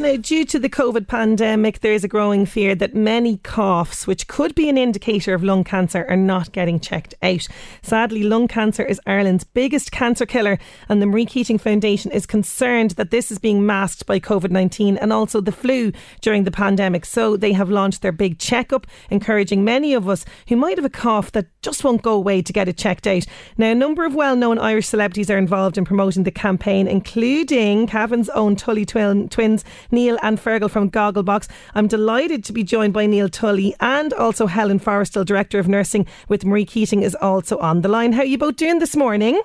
Now, due to the COVID pandemic, there is a growing fear that many coughs, which could be an indicator of lung cancer, are not getting checked out. Sadly, lung cancer is Ireland's biggest cancer killer, and the Marie Keating Foundation is concerned that this is being masked by COVID 19 and also the flu during the pandemic. So they have launched their big checkup, encouraging many of us who might have a cough that just won't go away to get it checked out. Now, a number of well known Irish celebrities are involved in promoting the campaign, including Cavan's own Tully twin, twins. Neil and Fergal from Gogglebox. I'm delighted to be joined by Neil Tully and also Helen Forrestal, Director of Nursing with Marie Keating, is also on the line. How are you both doing this morning?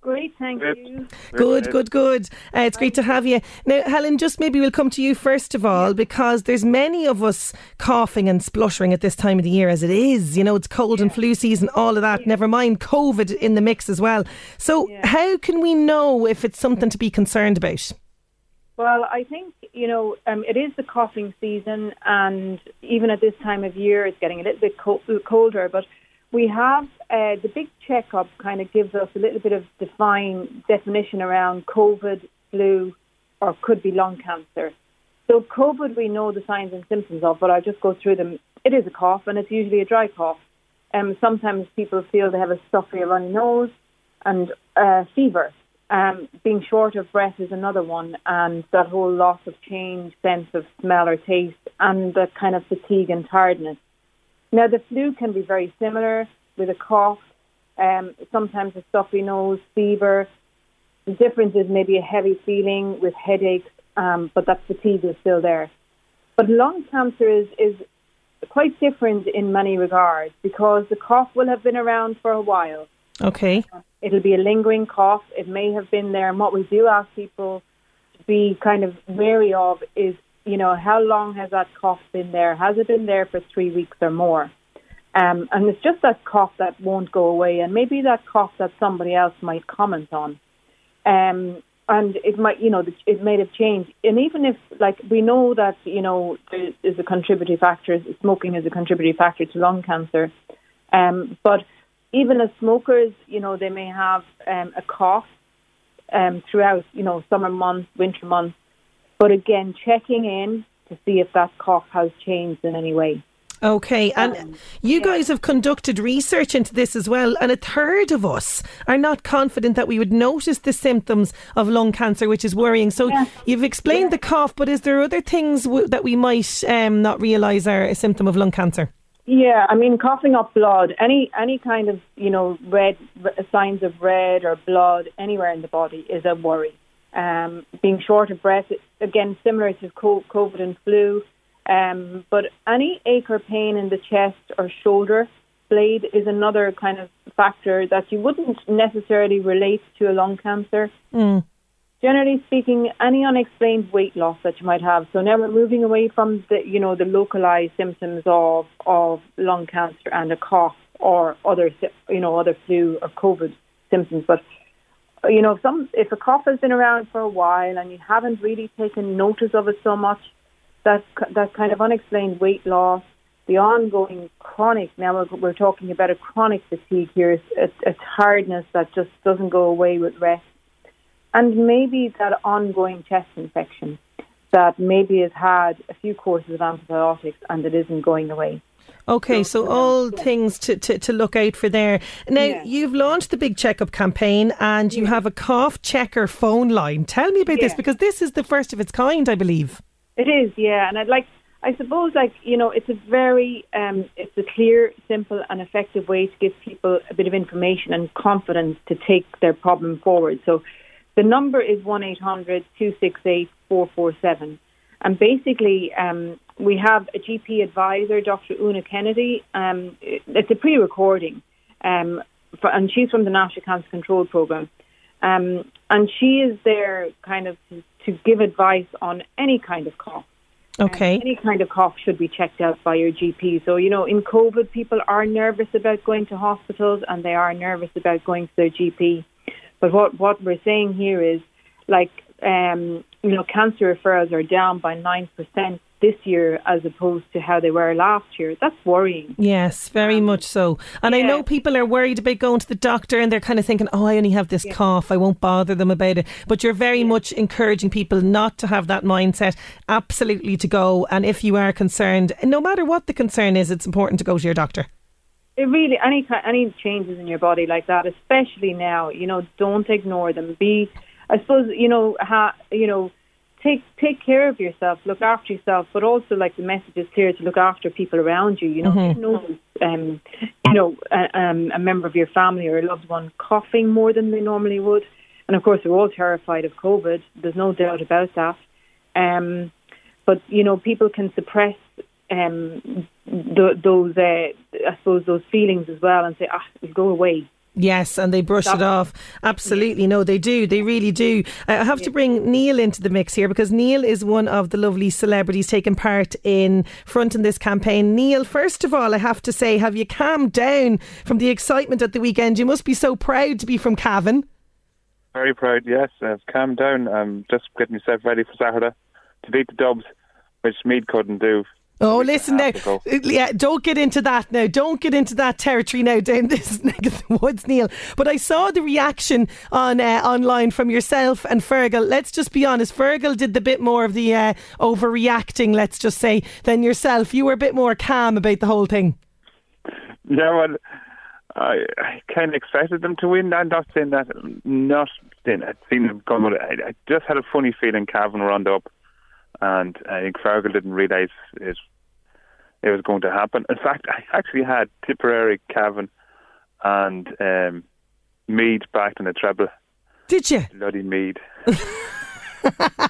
Great, thank you. Good, good, good. Uh, it's great to have you. Now, Helen, just maybe we'll come to you first of all because there's many of us coughing and spluttering at this time of the year as it is. You know, it's cold and flu season, all of that. Never mind COVID in the mix as well. So, how can we know if it's something to be concerned about? Well, I think, you know, um, it is the coughing season, and even at this time of year, it's getting a little bit co- colder. But we have uh, the big checkup kind of gives us a little bit of define definition around COVID, flu, or could be lung cancer. So, COVID, we know the signs and symptoms of, but I'll just go through them. It is a cough, and it's usually a dry cough. Um, sometimes people feel they have a stuffy, runny nose and uh, fever. Um, being short of breath is another one, and that whole loss of change, sense of smell or taste, and the kind of fatigue and tiredness. Now, the flu can be very similar with a cough, um, sometimes a stuffy nose, fever. The difference is maybe a heavy feeling with headaches, um, but that fatigue is still there. But lung cancer is, is quite different in many regards because the cough will have been around for a while. Okay. It'll be a lingering cough. It may have been there. And what we do ask people to be kind of wary of is, you know, how long has that cough been there? Has it been there for three weeks or more? Um, and it's just that cough that won't go away, and maybe that cough that somebody else might comment on. Um, and it might, you know, it may have changed. And even if, like, we know that, you know, there is a contributory factor, smoking is a contributory factor to lung cancer. Um, but even as smokers, you know, they may have um, a cough um, throughout, you know, summer months, winter months. But again, checking in to see if that cough has changed in any way. Okay, and um, you yeah. guys have conducted research into this as well, and a third of us are not confident that we would notice the symptoms of lung cancer, which is worrying. So yeah. you've explained yeah. the cough, but is there other things w- that we might um, not realise are a symptom of lung cancer? Yeah, I mean, coughing up blood, any any kind of you know red signs of red or blood anywhere in the body is a worry. Um, being short of breath, again, similar to COVID and flu. Um, but any ache or pain in the chest or shoulder blade is another kind of factor that you wouldn't necessarily relate to a lung cancer. Mm generally speaking, any unexplained weight loss that you might have. So now we're moving away from the, you know, the localized symptoms of, of lung cancer and a cough or other, you know, other flu or COVID symptoms. But, you know, if some, if a cough has been around for a while and you haven't really taken notice of it so much, that, that kind of unexplained weight loss, the ongoing chronic, now we're, we're talking about a chronic fatigue here, a, a tiredness that just doesn't go away with rest and maybe that ongoing chest infection that maybe has had a few courses of antibiotics and it isn't going away. Okay, so, so all yeah. things to, to, to look out for there. Now, yeah. you've launched the big checkup campaign and you yeah. have a cough checker phone line. Tell me about this because this is the first of its kind, I believe. It is, yeah, and I'd like. I suppose, like you know, it's a very, um, it's a clear, simple, and effective way to give people a bit of information and confidence to take their problem forward. So, the number is 1 800 268 447. and basically, um, we have a GP advisor, Dr. Una Kennedy. Um, it's a pre-recording, um, and she's from the National Cancer Control Program. Um, and she is there kind of to, to, give advice on any kind of cough. Okay. any kind of cough should be checked out by your GP. So, you know, in COVID, people are nervous about going to hospitals and they are nervous about going to their GP. But what, what we're saying here is, like, um, you know, cancer referrals are down by 9% this year as opposed to how they were last year. That's worrying. Yes, very um, much so. And yeah. I know people are worried about going to the doctor and they're kind of thinking, oh, I only have this yeah. cough. I won't bother them about it. But you're very yeah. much encouraging people not to have that mindset, absolutely to go. And if you are concerned, no matter what the concern is, it's important to go to your doctor. It really any any changes in your body like that, especially now, you know, don't ignore them. Be I suppose you know, ha, you know, take take care of yourself, look after yourself, but also like the message is clear to look after people around you. You know, mm-hmm. you know, um, you know, a, um, a member of your family or a loved one coughing more than they normally would, and of course, we're all terrified of COVID. There's no doubt about that. Um, but you know, people can suppress um, th- those, uh, I suppose, those feelings as well, and say, "Ah, it'll go away." Yes, and they brush it off. Absolutely. No, they do. They really do. I have to bring Neil into the mix here because Neil is one of the lovely celebrities taking part in fronting this campaign. Neil, first of all, I have to say, have you calmed down from the excitement at the weekend? You must be so proud to be from Cavan. Very proud, yes. I've calmed down. I'm just getting myself ready for Saturday to beat the Dubs, which Meath couldn't do. Oh, listen now. Uh, yeah, don't get into that now. Don't get into that territory now down this neck of the woods, Neil. But I saw the reaction on uh, online from yourself and Fergal. Let's just be honest. Fergal did the bit more of the uh, overreacting, let's just say, than yourself. You were a bit more calm about the whole thing. Yeah, well, I, I kind of expected them to win. I'm not saying that. Not saying I'd seen them come. I, I just had a funny feeling Cavan round up and I think Fergal didn't realise it, it was going to happen. In fact, I actually had Tipperary, Cavan, and um, Meath backed in the treble. Did you? Bloody Meath.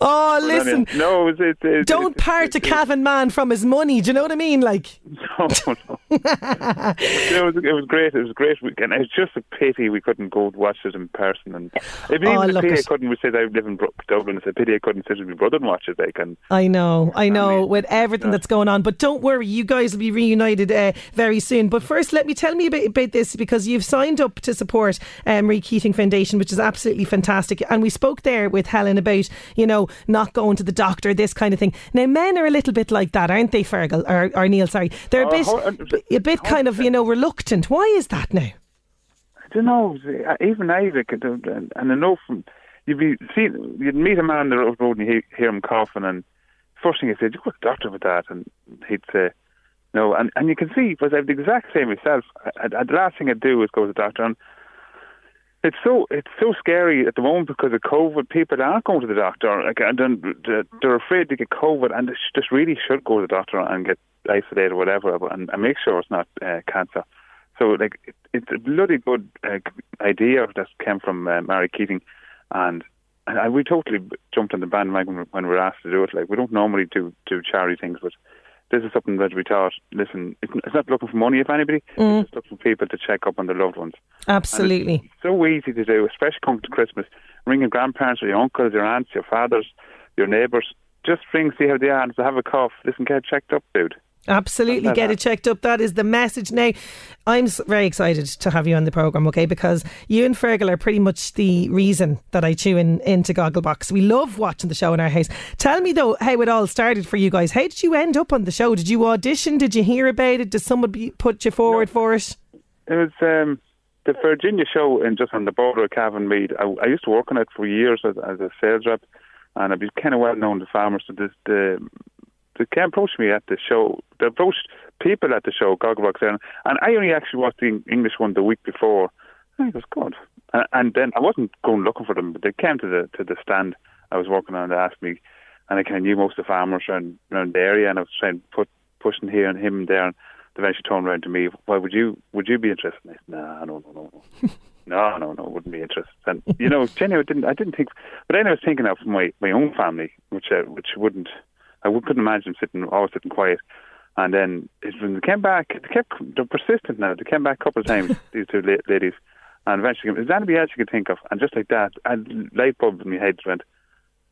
oh, listen. no, it, it, it, don't part a Cavan man from his money. Do you know what I mean? Like, no, no. it, was, it was great. It was a great weekend. It's just a pity we couldn't go watch it in person. And if oh, even a pity I couldn't, we said I live in Dublin. It's a pity I couldn't sit with my brother and watch it. Like, and I know, I know, with everything yeah. that's going on. But don't worry, you guys will be reunited uh, very soon. But first, let me tell me about, about this because you've signed up to support um, Marie Keating Foundation, which is absolutely fantastic. And we spoke there with Helen about, you know, not going to the doctor, this kind of thing. Now, men are a little bit like that, aren't they, Fergal or, or Neil? Sorry, they're a uh, bit, a bit kind of, you know, reluctant. Why is that now? I don't know. Even Isaac, and I know from you'd be see, you'd meet a man on the road and you hear him coughing, and first thing he said, "You go to the doctor with that," and he'd say. No, and, and you can see, because I have the exact same myself. I, I, the last thing I do is go to the doctor, and it's so it's so scary at the moment because of COVID. People aren't going to the doctor, like, and they're afraid to get COVID, and they just really should go to the doctor and get isolated or whatever, and, make sure it's not uh, cancer. So, like, it, it's a bloody good uh, idea that came from uh, Marie Keating, and and we totally jumped on the bandwagon when we were asked to do it. Like, we don't normally do do charity things, but this is something that we thought, listen, it's not looking for money of anybody, mm. it's looking for people to check up on their loved ones. Absolutely. so easy to do, especially coming to Christmas. Ring your grandparents or your uncles, your aunts, your fathers, your neighbours. Just ring, see how they are, and if they have a cough, listen, get checked up, dude. Absolutely, get it checked up. That is the message. Now, I'm very excited to have you on the programme, okay? Because you and Fergal are pretty much the reason that I tune in into Gogglebox. We love watching the show in our house. Tell me, though, how it all started for you guys. How did you end up on the show? Did you audition? Did you hear about it? Did somebody put you forward no. for it? It was um, the Virginia show in just on the border of Cavan Meath. I, I used to work on it for years as, as a sales rep and I'd be kind of well known to farmers. So the, the they came approach me at the show. They approached people at the show, Gogglebox, and, and I only actually watched the English one the week before. And it was good. And, and then I wasn't going looking for them, but they came to the to the stand I was working on. They asked me and I kind of knew most of the farmers around around the area, and I was trying to put pushing here and him there, and eventually turned around to me. Why would you would you be interested? And I said, Nah, no, no, no, no. no, no, no, wouldn't be interested. And you know, genuinely, I didn't, I didn't think. But then I was thinking of my my own family, which I, which wouldn't, I would, couldn't imagine sitting always sitting quiet. And then when they came back, they kept they're persistent now. They came back a couple of times, these two la- ladies, and eventually, is there anybody else you could think of? And just like that, and light bulb in my head went.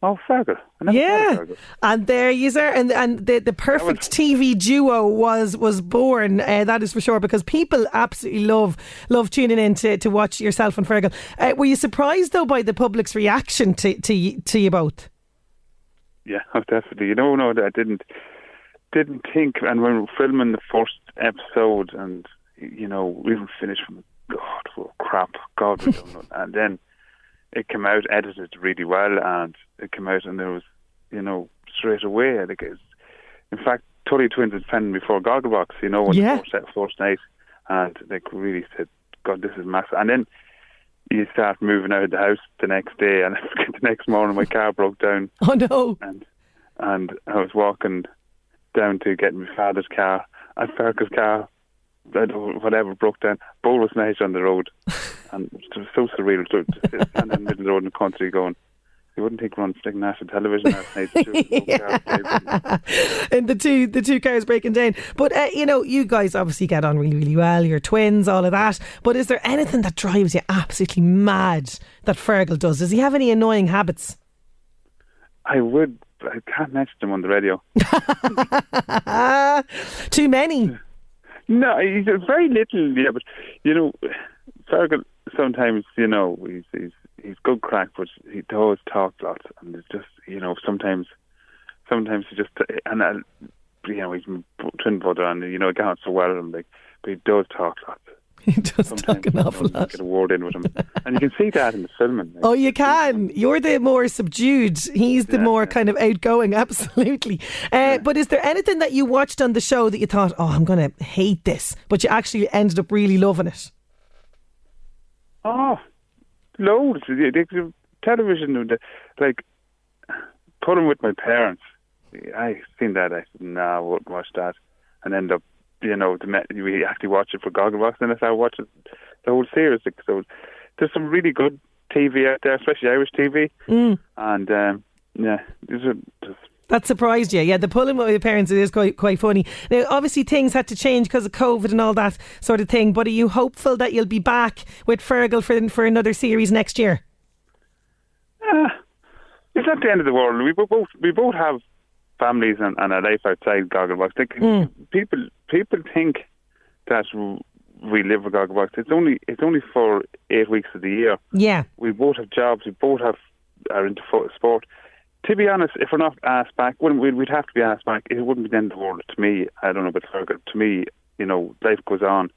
Oh, Fergal. Yeah, and there you are, and and the, the perfect was, TV duo was was born. Uh, that is for sure, because people absolutely love love tuning in to, to watch yourself and Fergal. Uh, were you surprised though by the public's reaction to to, to you both? Yeah, oh, definitely. You know, no, I didn't didn't think, and when we were filming the first episode, and you know, we even finished from God, well, crap, God, we don't know, and then it came out edited really well, and it came out, and there was, you know, straight away. I think it's, in fact, Tully Twins had found before Gogglebox, you know, when yeah. the first, first night, and they really said, "God, this is massive." And then you start moving out of the house the next day, and the next morning my car broke down. Oh no! And and I was walking down to get my father's car, and Fergus' car whatever broke down. Bowl was smashed on the road, and it was so surreal to stand in the middle of the road in the country going. You wouldn't think we're on national television last night. and the two the two cars breaking down. But uh, you know, you guys obviously get on really really well. You're twins, all of that. But is there anything that drives you absolutely mad that Fergal does? Does he have any annoying habits? I would. I can't mention them on the radio. Too many. No, he's very little. Yeah, but you know, Fergal sometimes you know he's he's he's good crack, but he does talk lots, and it's just you know sometimes sometimes he just and I, you know he's twin brother, and you know I got so well, and like, but he does talk lots. He does talk an awful lot. Get a word in with him, and you can see that in the filming. Like, oh, you can. You're the more subdued. He's the yeah, more yeah. kind of outgoing. Absolutely. Uh, yeah. But is there anything that you watched on the show that you thought, oh, I'm going to hate this, but you actually ended up really loving it? Oh, loads. The, television, like put him with my parents. I seen that. I said, "No, nah, I wouldn't watch that," and end up you know, the, we actually watch it for Gogglebox, and I started watching the whole series. So there's some really good TV out there, especially Irish TV, mm. and um, yeah, these are just that surprised you, yeah. The pulling with your parents it is quite quite funny. Now, obviously, things had to change because of COVID and all that sort of thing. But are you hopeful that you'll be back with Fergal for for another series next year? Uh, it's not the end of the world. We both we both have families and, and a life outside Gogglebox. Mm. People people think that we live with Gogglebox. It's only it's only for eight weeks of the year. Yeah, we both have jobs. We both have are into sport. To be honest, if we're not asked back, we'd have to be asked back. It wouldn't be the end of the world to me. I don't know, about but to me, you know, life goes on.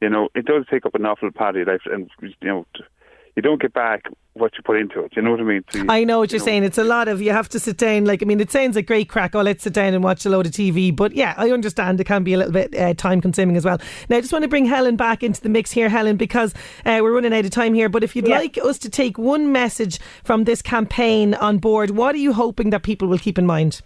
You know, it does take up an awful part of your life, and you know, you don't get back what you put into it. You know what I mean? So you, I know what you're you know. saying. It's a lot of you have to sit down. Like I mean, it sounds like great crack. Oh, let's sit down and watch a load of TV. But yeah, I understand it can be a little bit uh, time consuming as well. Now, I just want to bring Helen back into the mix here, Helen, because uh, we're running out of time here. But if you'd yeah. like us to take one message from this campaign on board, what are you hoping that people will keep in mind?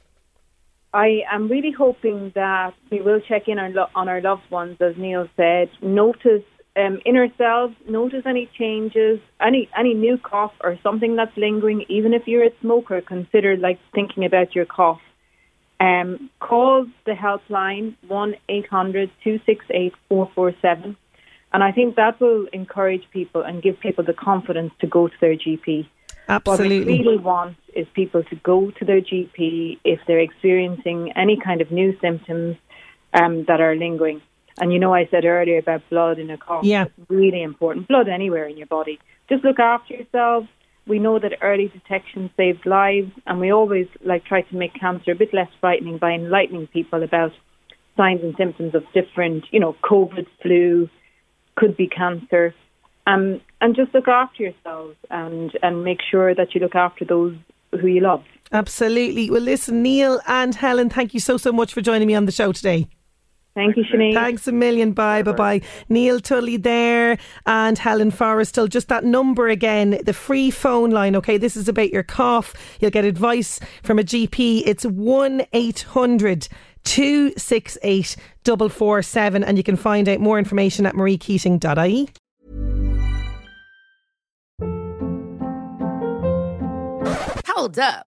I am really hoping that we will check in on, on our loved ones, as Neil said. Notice um, in ourselves, notice any changes, any any new cough or something that's lingering. Even if you're a smoker, consider like thinking about your cough. Um, call the helpline one 268 447 and I think that will encourage people and give people the confidence to go to their GP. Absolutely. What we really want is people to go to their GP if they're experiencing any kind of new symptoms um, that are lingering. And you know, I said earlier about blood in a cough. Yeah. It's really important. Blood anywhere in your body. Just look after yourselves. We know that early detection saves lives, and we always like try to make cancer a bit less frightening by enlightening people about signs and symptoms of different, you know, COVID, flu, could be cancer. Um, and just look after yourselves and, and make sure that you look after those who you love. Absolutely. Well, listen, Neil and Helen, thank you so, so much for joining me on the show today. Thank you, Sinead. Thanks a million. Bye, bye, bye. Neil Tully there and Helen Forrestal. Just that number again, the free phone line. Okay, this is about your cough. You'll get advice from a GP. It's 1 800 268 447 and you can find out more information at mariekeating.ie. Hold up.